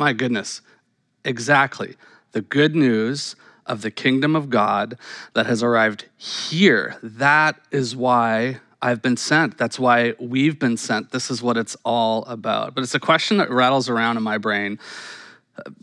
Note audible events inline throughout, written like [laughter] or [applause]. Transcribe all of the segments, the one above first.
My goodness. Exactly. The good news of the kingdom of God that has arrived here. That is why I've been sent. That's why we've been sent. This is what it's all about. But it's a question that rattles around in my brain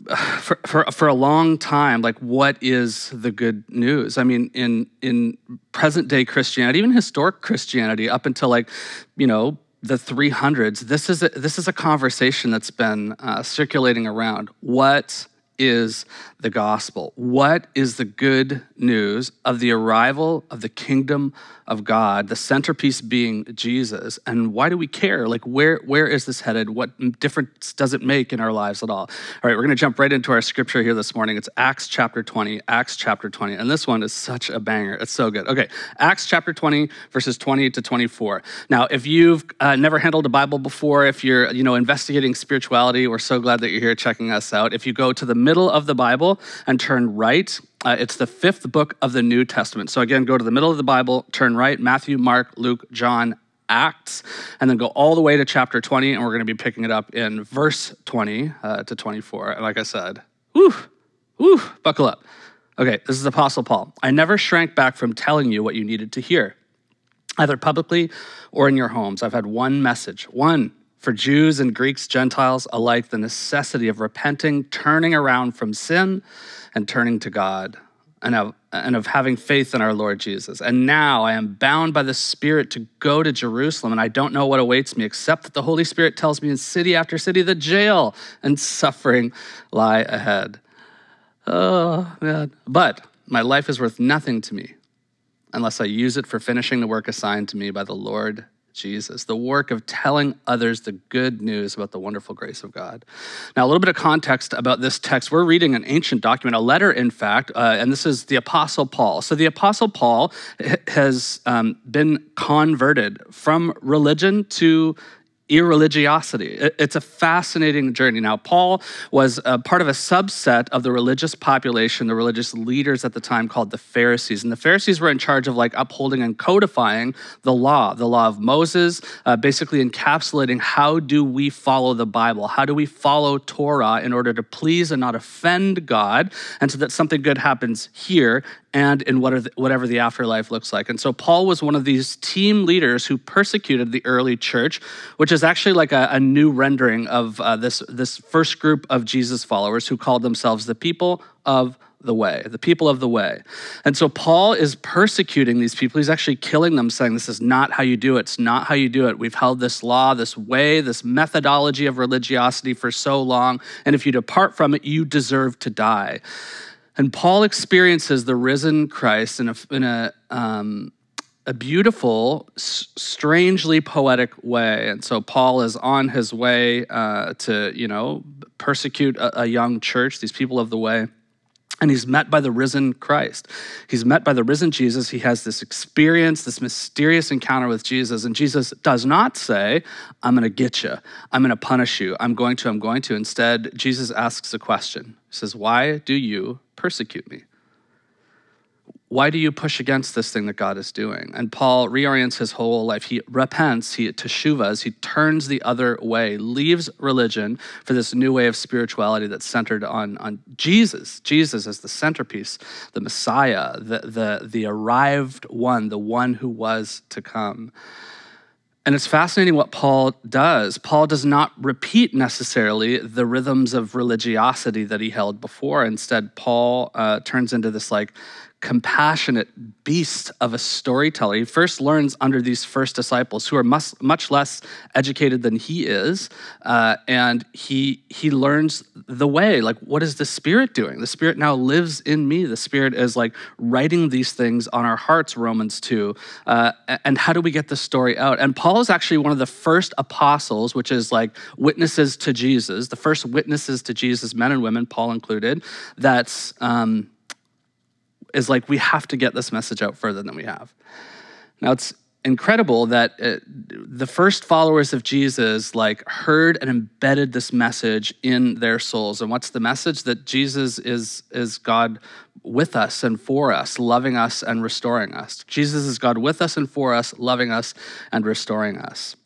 uh, for, for, for a long time. Like, what is the good news? I mean, in, in present day Christianity, even historic Christianity, up until like, you know, the 300s, this is a, this is a conversation that's been uh, circulating around. What is the gospel? What is the good news of the arrival of the kingdom of God, the centerpiece being Jesus? And why do we care? Like, where, where is this headed? What difference does it make in our lives at all? All right, we're going to jump right into our scripture here this morning. It's Acts chapter 20, Acts chapter 20. And this one is such a banger. It's so good. Okay, Acts chapter 20, verses 20 to 24. Now, if you've uh, never handled a Bible before, if you're, you know, investigating spirituality, we're so glad that you're here checking us out. If you go to the middle of the Bible and turn right, uh, it's the fifth book of the New Testament. So again, go to the middle of the Bible, turn right, Matthew, Mark, Luke, John, Acts, and then go all the way to chapter 20, and we're going to be picking it up in verse 20 uh, to 24. And like I said, whoo, whoo, buckle up. Okay, this is Apostle Paul. I never shrank back from telling you what you needed to hear, either publicly or in your homes. I've had one message, one for Jews and Greeks, Gentiles alike, the necessity of repenting, turning around from sin, and turning to God, and of, and of having faith in our Lord Jesus. And now I am bound by the Spirit to go to Jerusalem, and I don't know what awaits me, except that the Holy Spirit tells me in city after city the jail and suffering lie ahead. Oh, man. But my life is worth nothing to me unless I use it for finishing the work assigned to me by the Lord Jesus, the work of telling others the good news about the wonderful grace of God. Now, a little bit of context about this text. We're reading an ancient document, a letter, in fact, uh, and this is the Apostle Paul. So, the Apostle Paul has um, been converted from religion to irreligiosity. It's a fascinating journey. Now, Paul was a part of a subset of the religious population, the religious leaders at the time called the Pharisees. And the Pharisees were in charge of like upholding and codifying the law, the law of Moses, uh, basically encapsulating how do we follow the Bible? How do we follow Torah in order to please and not offend God? And so that something good happens here and in whatever the afterlife looks like. And so Paul was one of these team leaders who persecuted the early church, which is actually like a, a new rendering of uh, this, this first group of Jesus followers who called themselves the people of the way, the people of the way. And so Paul is persecuting these people. He's actually killing them, saying, This is not how you do it. It's not how you do it. We've held this law, this way, this methodology of religiosity for so long. And if you depart from it, you deserve to die. And Paul experiences the risen Christ in a, in a, um, a beautiful, strangely poetic way. And so Paul is on his way uh, to, you know, persecute a, a young church, these people of the way. And he's met by the risen Christ. He's met by the risen Jesus. He has this experience, this mysterious encounter with Jesus. And Jesus does not say, I'm going to get you. I'm going to punish you. I'm going to, I'm going to. Instead, Jesus asks a question. He says, Why do you persecute me? Why do you push against this thing that God is doing? And Paul reorients his whole life. He repents, he teshuvas, he turns the other way, leaves religion for this new way of spirituality that's centered on, on Jesus. Jesus as the centerpiece, the Messiah, the, the, the arrived one, the one who was to come. And it's fascinating what Paul does. Paul does not repeat necessarily the rhythms of religiosity that he held before. Instead, Paul uh, turns into this like compassionate beast of a storyteller. He first learns under these first disciples who are much, much less educated than he is, uh, and he he learns the way. Like, what is the Spirit doing? The Spirit now lives in me. The Spirit is like writing these things on our hearts. Romans two. Uh, and how do we get the story out? And Paul is actually one of the first apostles, which is like witnesses to Jesus, the first witnesses to Jesus, men and women, Paul included. That's um, is like we have to get this message out further than we have. Now it's incredible that it, the first followers of Jesus like heard and embedded this message in their souls. And what's the message? That Jesus is is God with us and for us, loving us and restoring us. Jesus is God with us and for us, loving us and restoring us.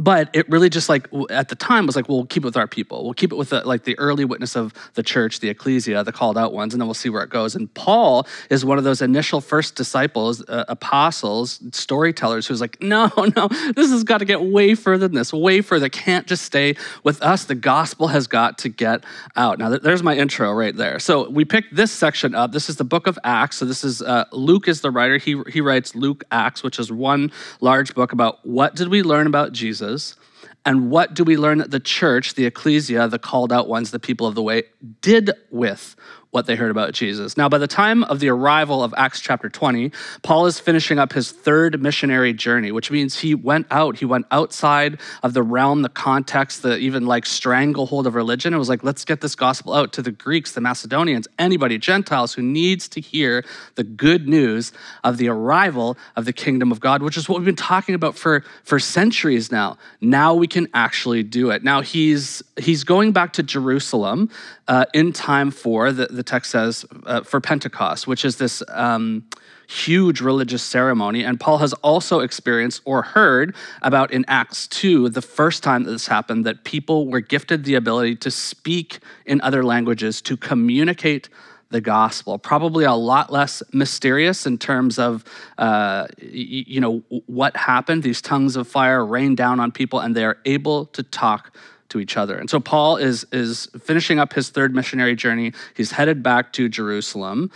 But it really just like at the time was like well, keep it with our people. We'll keep it with the, like the early witness of the church the ecclesia the called out ones and then we'll see where it goes. And paul is one of those initial first disciples uh, apostles storytellers who's like no [laughs] no this has got to get way further than this way further. Can't just stay with us. The gospel has got to get out. Now there's my intro right there. So we picked this section up. This is the book of acts. So this is uh, luke is the writer. He, he writes luke acts which is one large book about what did we learn about jesus Jesus? And what do we learn that the church, the ecclesia, the called out ones, the people of the way, did with what they heard about Jesus. Now, by the time of the arrival of Acts chapter 20, Paul is finishing up his third missionary journey, which means he went out. He went outside of the realm, the context, the even like stranglehold of religion. It was like, let's get this gospel out to the Greeks, the Macedonians, anybody, Gentiles who needs to hear the good news of the arrival of the kingdom of God, which is what we've been talking about for, for centuries now. Now we can actually do it. Now he's he's going back to Jerusalem uh, in time for, the, the text says, uh, for Pentecost, which is this um, huge religious ceremony. And Paul has also experienced or heard about in Acts 2, the first time that this happened, that people were gifted the ability to speak in other languages, to communicate the gospel. Probably a lot less mysterious in terms of, uh, you know, what happened. These tongues of fire rain down on people, and they are able to talk to each other. And so Paul is, is finishing up his third missionary journey. He's headed back to Jerusalem,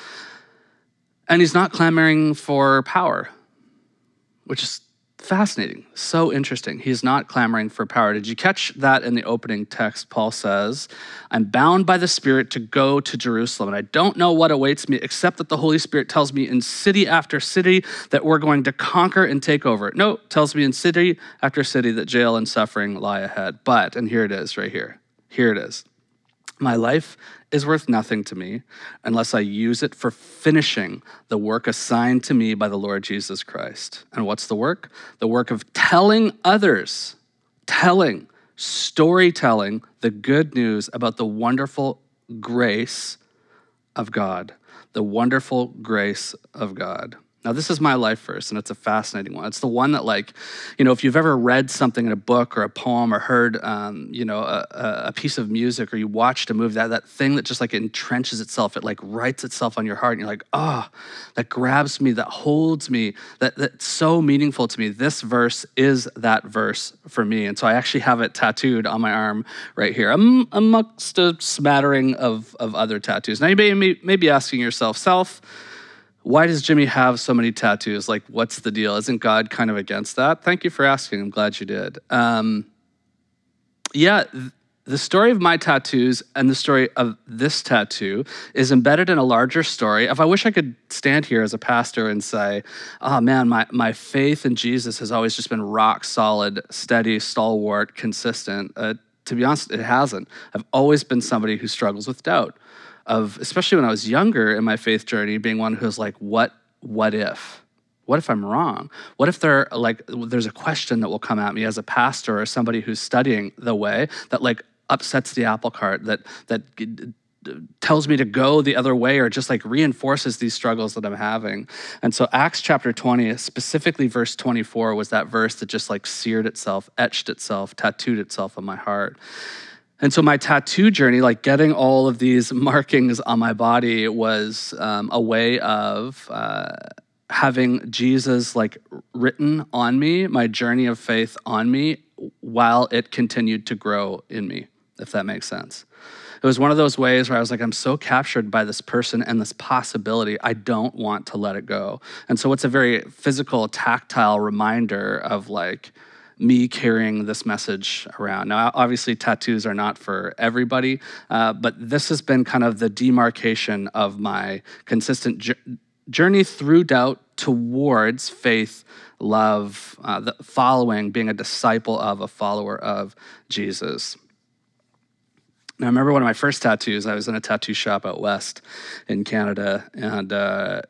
and he's not clamoring for power, which is Fascinating. So interesting. He's not clamoring for power. Did you catch that in the opening text? Paul says, I'm bound by the Spirit to go to Jerusalem, and I don't know what awaits me except that the Holy Spirit tells me in city after city that we're going to conquer and take over. No, tells me in city after city that jail and suffering lie ahead. But, and here it is right here. Here it is. My life is worth nothing to me unless I use it for finishing the work assigned to me by the Lord Jesus Christ. And what's the work? The work of telling others, telling, storytelling the good news about the wonderful grace of God. The wonderful grace of God. Now, this is my life verse, and it's a fascinating one. It's the one that, like, you know, if you've ever read something in a book or a poem or heard, um, you know, a, a, piece of music or you watched a movie, that, that thing that just like entrenches itself, it like writes itself on your heart, and you're like, oh, that grabs me, that holds me, that, that's so meaningful to me. This verse is that verse for me. And so I actually have it tattooed on my arm right here, I'm amongst a smattering of, of other tattoos. Now, you may, may be asking yourself, self, why does Jimmy have so many tattoos? Like, what's the deal? Isn't God kind of against that? Thank you for asking. I'm glad you did. Um, yeah, th- the story of my tattoos and the story of this tattoo is embedded in a larger story. If I wish I could stand here as a pastor and say, oh man, my, my faith in Jesus has always just been rock solid, steady, stalwart, consistent. Uh, to be honest, it hasn't. I've always been somebody who struggles with doubt of especially when I was younger in my faith journey, being one who's like, what what if? What if I'm wrong? What if there like there's a question that will come at me as a pastor or somebody who's studying the way that like upsets the apple cart that that tells me to go the other way or just like reinforces these struggles that I'm having. And so Acts chapter 20, specifically verse 24 was that verse that just like seared itself, etched itself, tattooed itself on my heart. And so my tattoo journey, like getting all of these [laughs] markings on my body, was um, a way of uh, having Jesus like written on me, my journey of faith on me, while it continued to grow in me, if that makes sense. It was one of those ways where I was like, I'm so captured by this person and this possibility, I don't want to let it go. And so it's a very physical, tactile reminder of like, me carrying this message around. Now, obviously, tattoos are not for everybody, uh, but this has been kind of the demarcation of my consistent journey through doubt towards faith, love, uh, the following, being a disciple of, a follower of Jesus. Now, I remember one of my first tattoos, I was in a tattoo shop out west in Canada, and uh,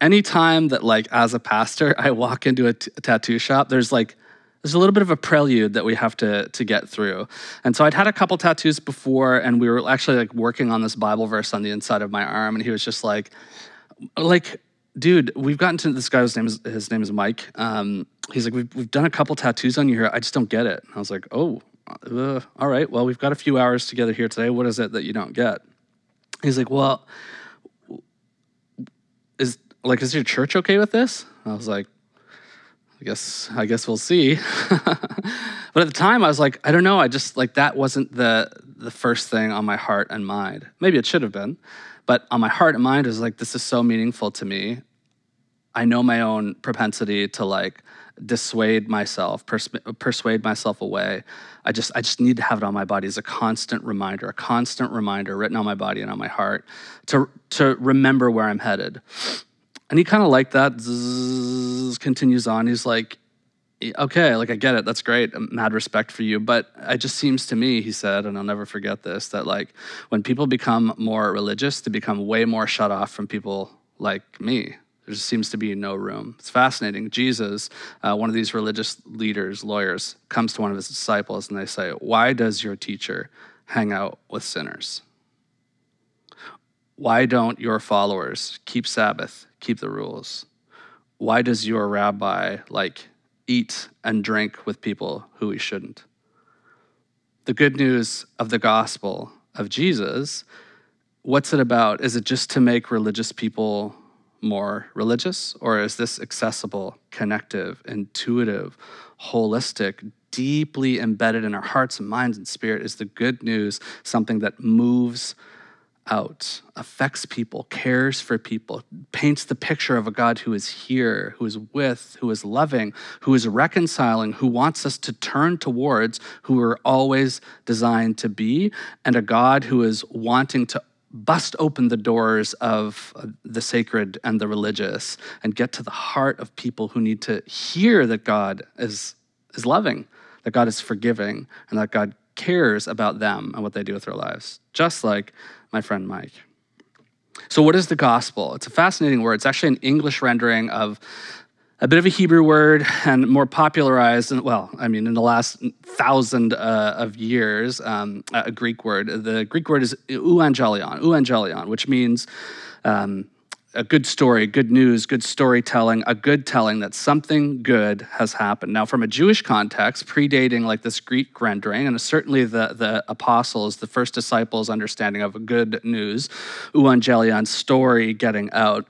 anytime that, like, as a pastor, [laughs] I walk into a, t- a tattoo shop, there's like there's a little bit of a prelude that we have to to get through. And so I'd had a couple tattoos before, and we were actually like working on this Bible verse on the inside of my arm, and he was just like, like dude, we've gotten to this guy. guy's name is his name is Mike. Um, he's like, we've, we've done a couple tattoos on you here. I just don't get it. And I was like, oh, uh, all right. Well, we've got a few hours together here today. What is it that you don't get? He's like, well, is like, is your church okay with this? I was like, I guess, I guess we'll see. [laughs] but at the time, I was like, I don't know. I just like that wasn't the the first thing on my heart and mind. Maybe it should have been, but on my heart and mind is like, this is so meaningful to me. I know my own propensity to like dissuade myself, pers- persuade myself away. I just, I just need to have it on my body as a constant reminder, a constant reminder written on my body and on my heart to, to remember where I'm headed. And he kind of like that, zzz, continues on. He's like, okay, like I get it. That's great. Mad respect for you. But it just seems to me, he said, and I'll never forget this, that like when people become more religious, they become way more shut off from people like me. There just seems to be no room. It's fascinating. Jesus, uh, one of these religious leaders, lawyers, comes to one of his disciples and they say, Why does your teacher hang out with sinners? Why don't your followers keep Sabbath, keep the rules? Why does your rabbi like eat and drink with people who he shouldn't? The good news of the gospel of Jesus, what's it about? Is it just to make religious people more religious, or is this accessible, connective, intuitive, holistic, deeply embedded in our hearts and minds and spirit? Is the good news something that moves out, affects people, cares for people, paints the picture of a God who is here, who is with, who is loving, who is reconciling, who wants us to turn towards who we're always designed to be, and a God who is wanting to bust open the doors of uh, the sacred and the religious and get to the heart of people who need to hear that God is, is loving, that God is forgiving, and that God cares about them and what they do with their lives, just like my friend Mike. So, what is the gospel? It's a fascinating word. It's actually an English rendering of a bit of a Hebrew word and more popularized, well, I mean, in the last thousand uh, of years, um, a Greek word. The Greek word is euangelion, euangelion, which means um, a good story, good news, good storytelling, a good telling that something good has happened. Now, from a Jewish context, predating like this Greek rendering, and certainly the, the apostles, the first disciples' understanding of good news, euangelion, story getting out,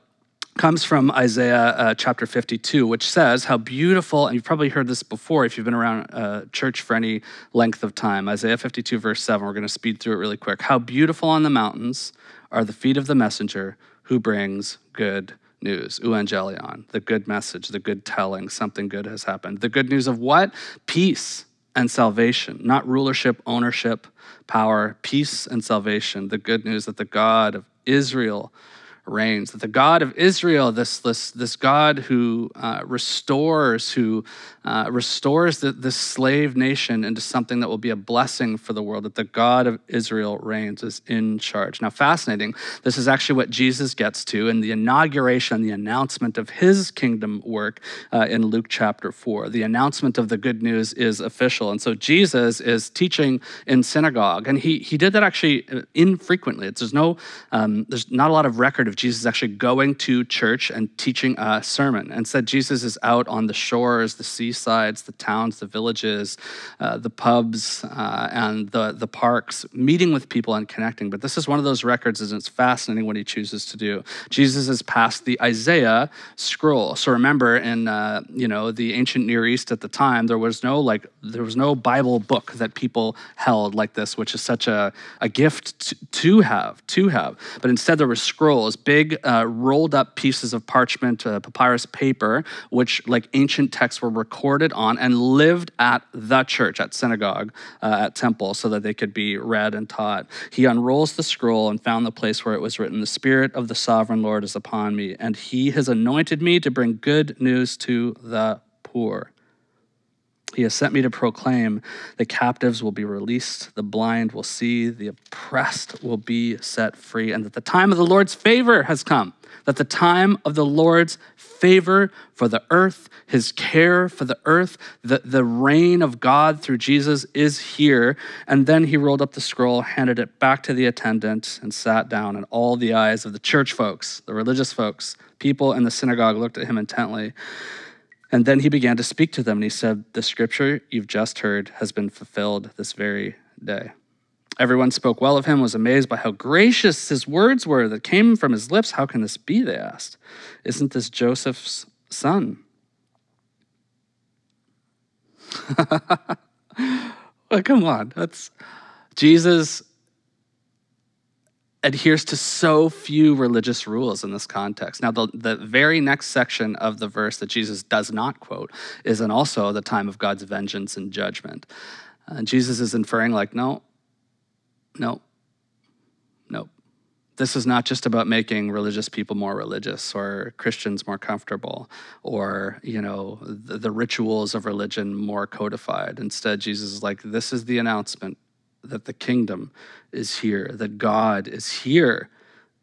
comes from Isaiah uh, chapter 52, which says how beautiful, and you've probably heard this before if you've been around uh, church for any length of time. Isaiah 52, verse 7, we're going to speed through it really quick. How beautiful on the mountains are the feet of the messenger who brings good news, euangelion, the good message, the good telling, something good has happened. The good news of what? Peace and salvation, not rulership, ownership, power, peace and salvation. The good news that the God of Israel reigns. That the God of Israel, this, this, this God who uh, restores, who uh, restores the, this slave nation into something that will be a blessing for the world, that the God of Israel reigns, is in charge. Now, fascinating, this is actually what Jesus gets to in the inauguration, the announcement of his kingdom work uh, in Luke chapter 4. The announcement of the good news is official. And so Jesus is teaching in synagogue, and he, he did that actually uh, infrequently. There's no, um, there's not a lot of record of Jesus actually going to church and teaching a sermon. And said Jesus is out on the shores, the seasides, the towns, the villages, uh, the pubs, uh, and the, the parks, meeting with people and connecting. But this is one of those records, and it's fascinating what he chooses to do. Jesus has passed the Isaiah scroll. So remember, in uh, you know the ancient Near East at the time, there was no like there was no Bible book that people held like this, which is such a, a gift to, to have, to have. But instead, there were scrolls big uh, rolled up pieces of parchment, uh, papyrus paper, which like ancient texts were recorded on and lived at the church, at synagogue, uh, at temple, so that they could be read and taught. He unrolls the scroll and found the place where it was written, The Spirit of the sovereign Lord is upon me, and he has anointed me to bring good news to the poor. He has sent me to proclaim the captives will be released, the blind will see, the oppressed will be set free, and that the time of the Lord's favor has come. That the time of the Lord's favor for the earth, his care for the earth, the, the reign of God through Jesus is here. And then he rolled up the scroll, handed it back to the attendant, and sat down. And all the eyes of the church folks, the religious folks, people in the synagogue looked at him intently. And then he began to speak to them, and he said, The scripture you've just heard has been fulfilled this very day. Everyone spoke well of him, was amazed by how gracious his words were that came from his lips. How can this be? They asked. Isn't this Joseph's son? [laughs] well, come on. That's Jesus adheres to so few religious rules in this context. Now, the, the very next section of the verse that Jesus does not quote is in also the time of God's vengeance and judgment. Uh, and Jesus is inferring, like, no, no, no. This is not just about making religious people more religious or Christians more comfortable or, you know, the, the rituals of religion more codified. Instead, Jesus is like, this is the announcement that the kingdom is here, that God is here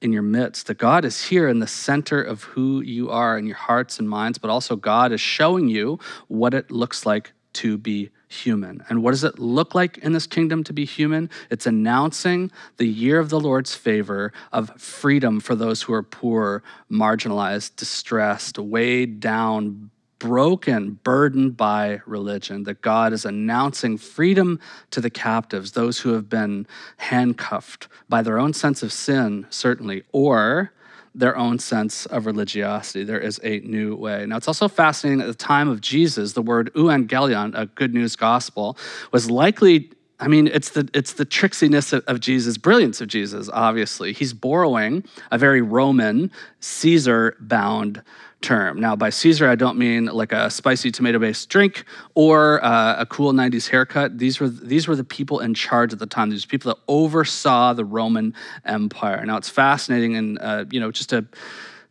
in your midst, that God is here in the center of who you are in your hearts and minds, but also God is showing you what it looks like to be human. And what does it look like in this kingdom to be human? It's announcing the year of the Lord's favor of freedom for those who are poor, marginalized, distressed, weighed down, broken, burdened by religion, that God is announcing freedom to the captives, those who have been handcuffed by their own sense of sin, certainly, or their own sense of religiosity. There is a new way. Now, it's also fascinating at the time of Jesus, the word euangelion, a good news gospel, was likely I mean, it's the it's the tricksiness of, of, Jesus, brilliance of Jesus. Obviously, he's borrowing a very Roman, Caesar-bound term. Now, by Caesar, I don't mean like a spicy tomato-based drink or uh, a cool '90s haircut. These were these were the people in charge at the time. These people that oversaw the Roman Empire. Now, it's fascinating, and uh, you know, just a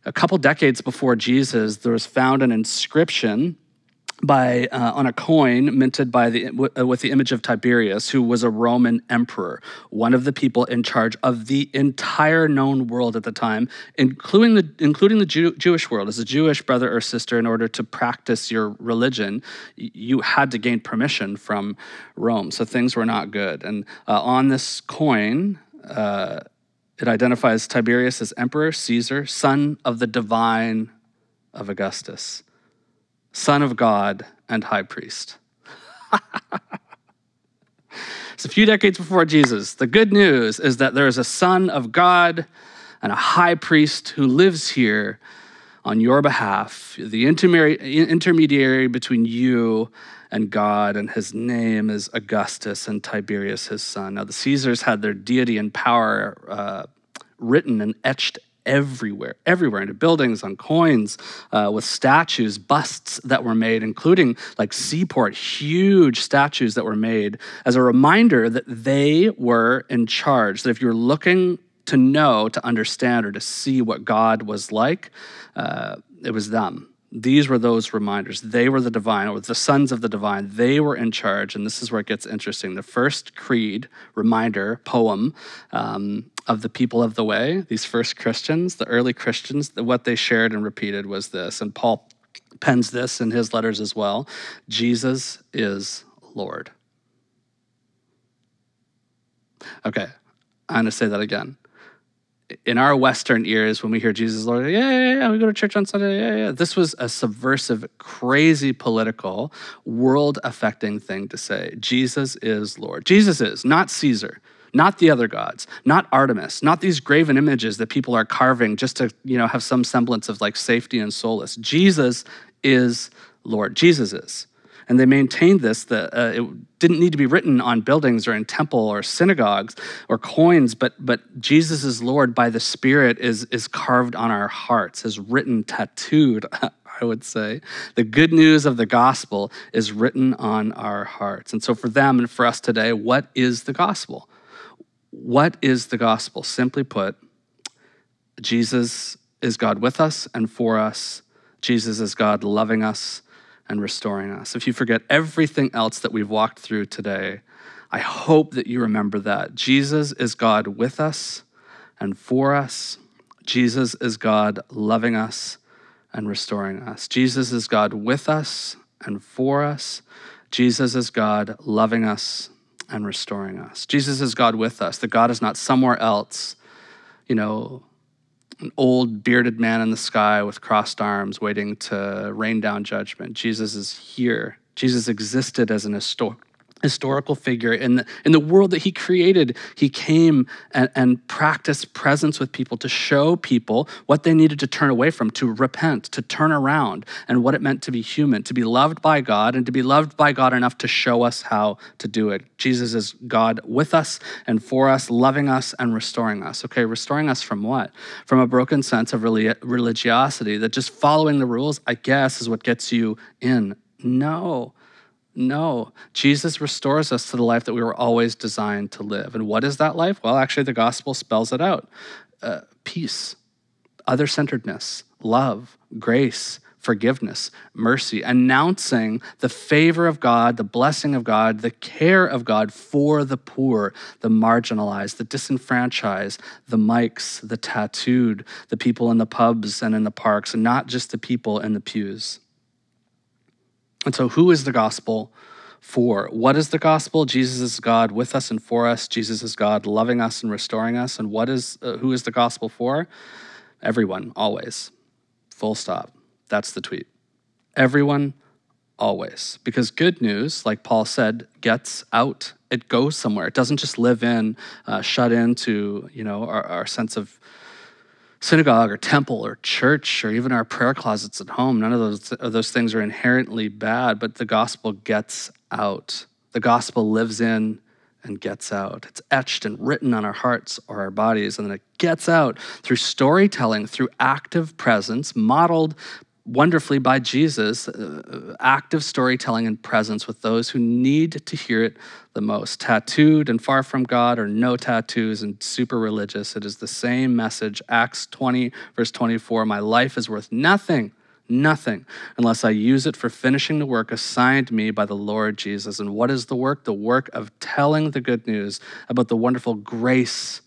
a couple decades before Jesus, there was found an inscription by uh, on a coin minted by the uh, with the image of Tiberius, who was a Roman emperor, one of the people in charge of the entire known world at the time, including the including the Jew, Jewish world. As a Jewish brother or sister, in order to practice your religion, you had to gain permission from Rome. So things were not good. And uh, on this coin. Uh, it identifies Tiberius as emperor, Caesar, son of the divine of Augustus Son of God, and High Priest. it's a few decades before Jesus. The good news is that there is a Son of God and a High Priest who lives here on your behalf, the intermediary between you and God, and his name is Augustus and Tiberius, his son. Now, the Caesars had their deity and power uh, written and etched everywhere, everywhere, into buildings, on coins, uh, with statues, busts that were made, including like Seaport, huge statues that were made as a reminder that they were in charge. That if you're looking to know, to understand, or to see what God was like, uh, it was them. These were those reminders. They were the divine, or the sons of the divine. They were in charge. And this is where it gets interesting. The first creed, reminder, poem um, of the people of the way, these first Christians, the early Christians, what they shared and repeated was this. And Paul pens this in his letters as well Jesus is Lord. Okay, I'm going to say that again in our Western ears, when we hear Jesus Lord, yeah, yeah, yeah, we go to church on Sunday, yeah, yeah. This was a subversive, crazy political, world affecting thing to say. Jesus is Lord. Jesus is, not Caesar, not the other gods, not Artemis, not these graven images that people are carving just to, you know, have some semblance of like safety and solace. Jesus is Lord. Jesus is and they maintained this that uh, it didn't need to be written on buildings or in temple or synagogues or coins but but jesus is lord by the spirit is is carved on our hearts is written tattooed [laughs] I would say. The good news of the gospel is written on our hearts. And so, for them and for us today, what is the gospel? What is the gospel? Simply put, Jesus is God with us and for us. Jesus is God loving us and restoring us. If you forget everything else that we've walked through today, I hope that you remember that. Jesus is God with us and for us. Jesus is God loving us and restoring us. Jesus is God with us and for us. Jesus is God loving us and restoring us. Jesus is God with us, that God is not somewhere else, you know, an old bearded man in the sky with crossed arms waiting to rain down judgment. Jesus is here. Jesus existed as an historic historical figure. In the, in the world that he created he came and, and practiced presence with people to show people what they needed to turn away from to repent to turn around and what it meant to be human to be loved by god and to be loved by god enough to show us how to do it. Jesus is god with us and for us loving us and restoring us. Okay restoring us from what? From a broken sense of religiosity that just following the rules i guess is what gets you in. No no, Jesus restores us to the life that we were always designed to live. And what is that life? Well, actually, the gospel spells it out uh, peace, other centeredness, love, grace, forgiveness, mercy, announcing the favor of God, the blessing of God, the care of God for the poor, the marginalized, the disenfranchised, the Mikes, the tattooed, the people in the pubs and in the parks, and not just the people in the pews. And so, who is the gospel for? What is the gospel? Jesus is God with us and for us. Jesus is God loving us and restoring us. And what is uh, who is the gospel for? Everyone, always. Full stop. That's the tweet. Everyone, always. Because good news, like Paul said, gets out. It goes somewhere. It doesn't just live in, uh, shut into, you know, our, our sense of synagogue or temple or church or even our prayer closets at home. None of those, of those things are inherently bad, but the gospel gets out. The gospel lives in and gets out. It's etched and written on our hearts or our bodies, and then it gets out through storytelling, through active presence, modeled wonderfully by Jesus, uh, active storytelling and presence with those who need to hear it the most. Tattooed and far from God, or no tattoos and super religious. It is the same message. Acts 20, verse 24 My life is worth nothing, nothing, unless I use it for finishing the work assigned me by the Lord Jesus. And what is the work? The work of telling the good news about the wonderful grace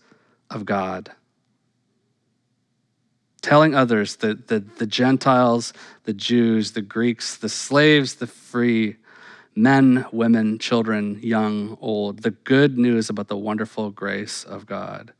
of God telling others, the, the, the Gentiles, the Jews, the Greeks, the slaves, the free, men, women, children, young, old, the good news about the wonderful grace of God.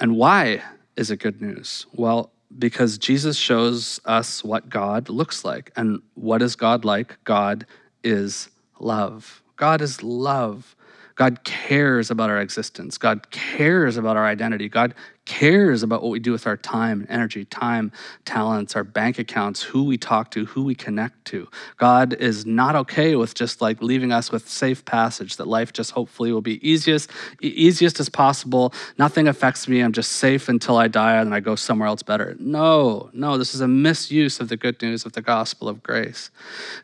And why is it good news? Well, because Jesus shows us what God looks like. And what is God like? God is love. God is love. God cares about our existence. God cares about our identity. God cares about what we do with our time, energy, time, talents, our bank accounts, who we talk to, who we connect to. God is not okay with just like leaving us with safe passage that life just hopefully will be easiest easiest as possible. Nothing affects me. I'm just safe until I die and then I go somewhere else better. No, no, this is a misuse of the good news of the gospel of grace.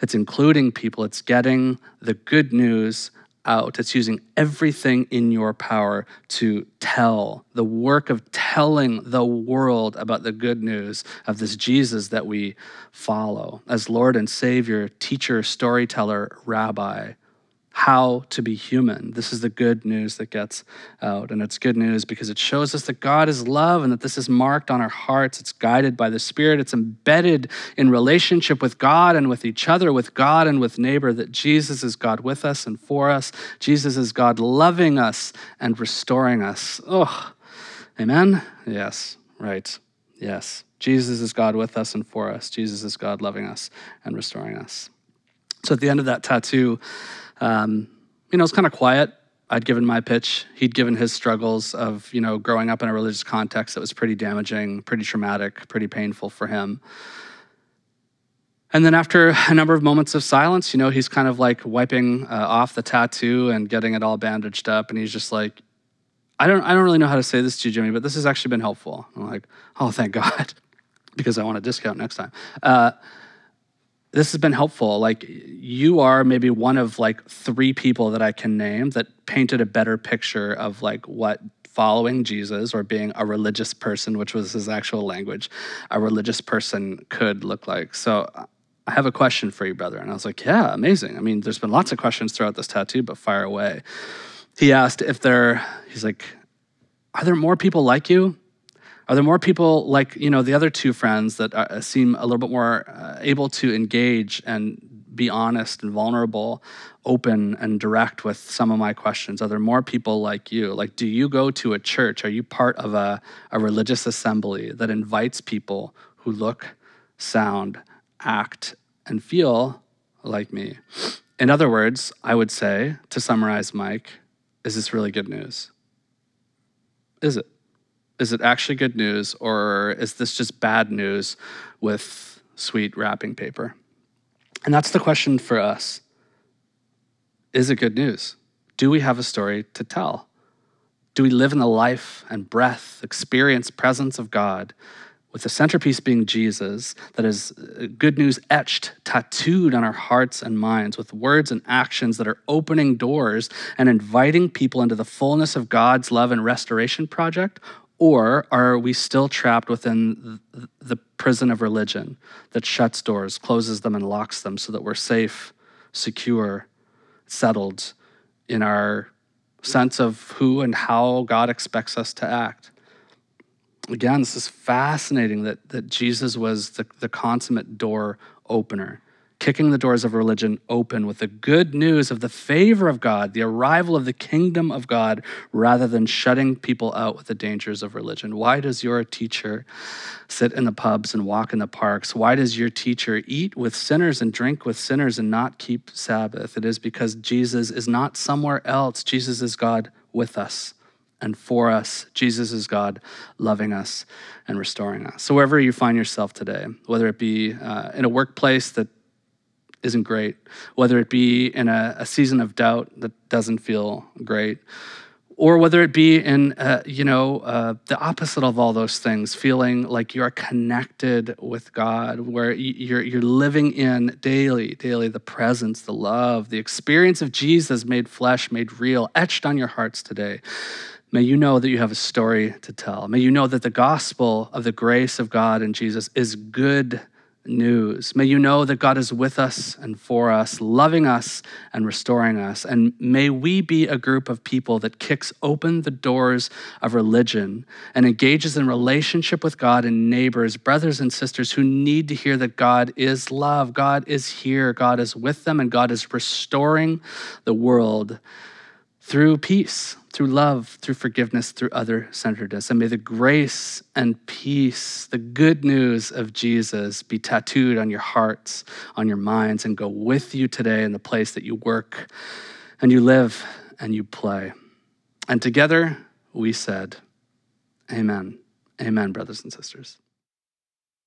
It's including people, it's getting the good news out. It's using everything in your power to tell the work of telling the world about the good news of this Jesus that we follow as Lord and Savior, teacher, storyteller, rabbi how to be human. This is the good news that gets out. And it's good news because it shows us that God is love and that this is marked on our hearts. It's guided by the Spirit. It's embedded in relationship with God and with each other, with God and with neighbor, that Jesus is God with us and for us. Jesus is God loving us and restoring us. Oh, amen? Yes, right. Yes. Jesus is God with us and for us. Jesus is God loving us and restoring us. So at the end of that tattoo, um, you know, it was kind of quiet. I'd given my pitch. He'd given his struggles of, you know, growing up in a religious context that was pretty damaging, pretty traumatic, pretty painful for him. And then after a number of moments of silence, you know, he's kind of like wiping uh, off the tattoo and getting it all bandaged up. And he's just like, I don't, I don't really know how to say this to you, Jimmy, but this has actually been helpful. I'm like, oh, thank [laughs] God, because I want a discount next time. Uh, this has been helpful. Like you are maybe one of like three people that I can name that painted a better picture of like what following Jesus or being a religious person, which was his actual language, a religious person could look like. So I have a question for you, brother. And I was like, Yeah, amazing. I mean, there's been lots of questions throughout this tattoo, but fire away. He asked if there, he's like, Are there more people like you? Are there more people like, you know, the other two friends that are, seem a little bit more uh, able to engage and be honest and vulnerable, open and direct with some of my questions? Are there more people like you? Like, do you go to a church? Are you part of a, a religious assembly that invites people who look, sound, act, and feel like me? In other words, I would say, to summarize, Mike, is this really good news? Is it? Is it actually good news, or is this just bad news with sweet wrapping paper? And that's the question for us. Is it good news? Do we have a story to tell? Do we live in the life and breath, experience, presence of God, with the centerpiece being Jesus, that is uh, good news etched, tattooed on our hearts and minds, with words and actions that are opening doors and inviting people into the fullness of God's love and restoration project? Or are we still trapped within the prison of religion that shuts doors, closes them, and locks them so that we're safe, secure, settled in our sense of who and how God expects us to act? Again, this is fascinating that, that Jesus was the, the consummate door opener kicking the doors of religion open with the good news of the favor of God, the arrival of the kingdom of God, rather than shutting people out with the dangers of religion. Why does your teacher sit in the pubs and walk in the parks? Why does your teacher eat with sinners and drink with sinners and not keep Sabbath? It is because Jesus is not somewhere else. Jesus is God with us and for us. Jesus is God loving us and restoring us. So, wherever you find yourself today, whether it be uh, in a workplace that isn't great, whether it be in a, a season of doubt that doesn't feel great, or whether it be in uh, you know uh, the opposite of all those things feeling like you're connected with god where you're, you're living in daily daily the presence the love the experience of jesus made flesh made real etched on your hearts today. May you know that you have a story to tell. May you know that the gospel of the grace of god in jesus is good news. May you know that God is with us and for us, loving us and restoring us. And may we be a group of people that kicks open the doors of religion and engages in relationship with God and neighbors, brothers and sisters who need to hear that God is love, God is here, God is with them, and God is restoring the world through peace, through love, through forgiveness, through other centeredness. And may the grace and peace, the good news of Jesus be tattooed on your hearts, on your minds, and go with you today in the place that you work and you live and you play. And together we said, Amen. Amen, brothers and sisters.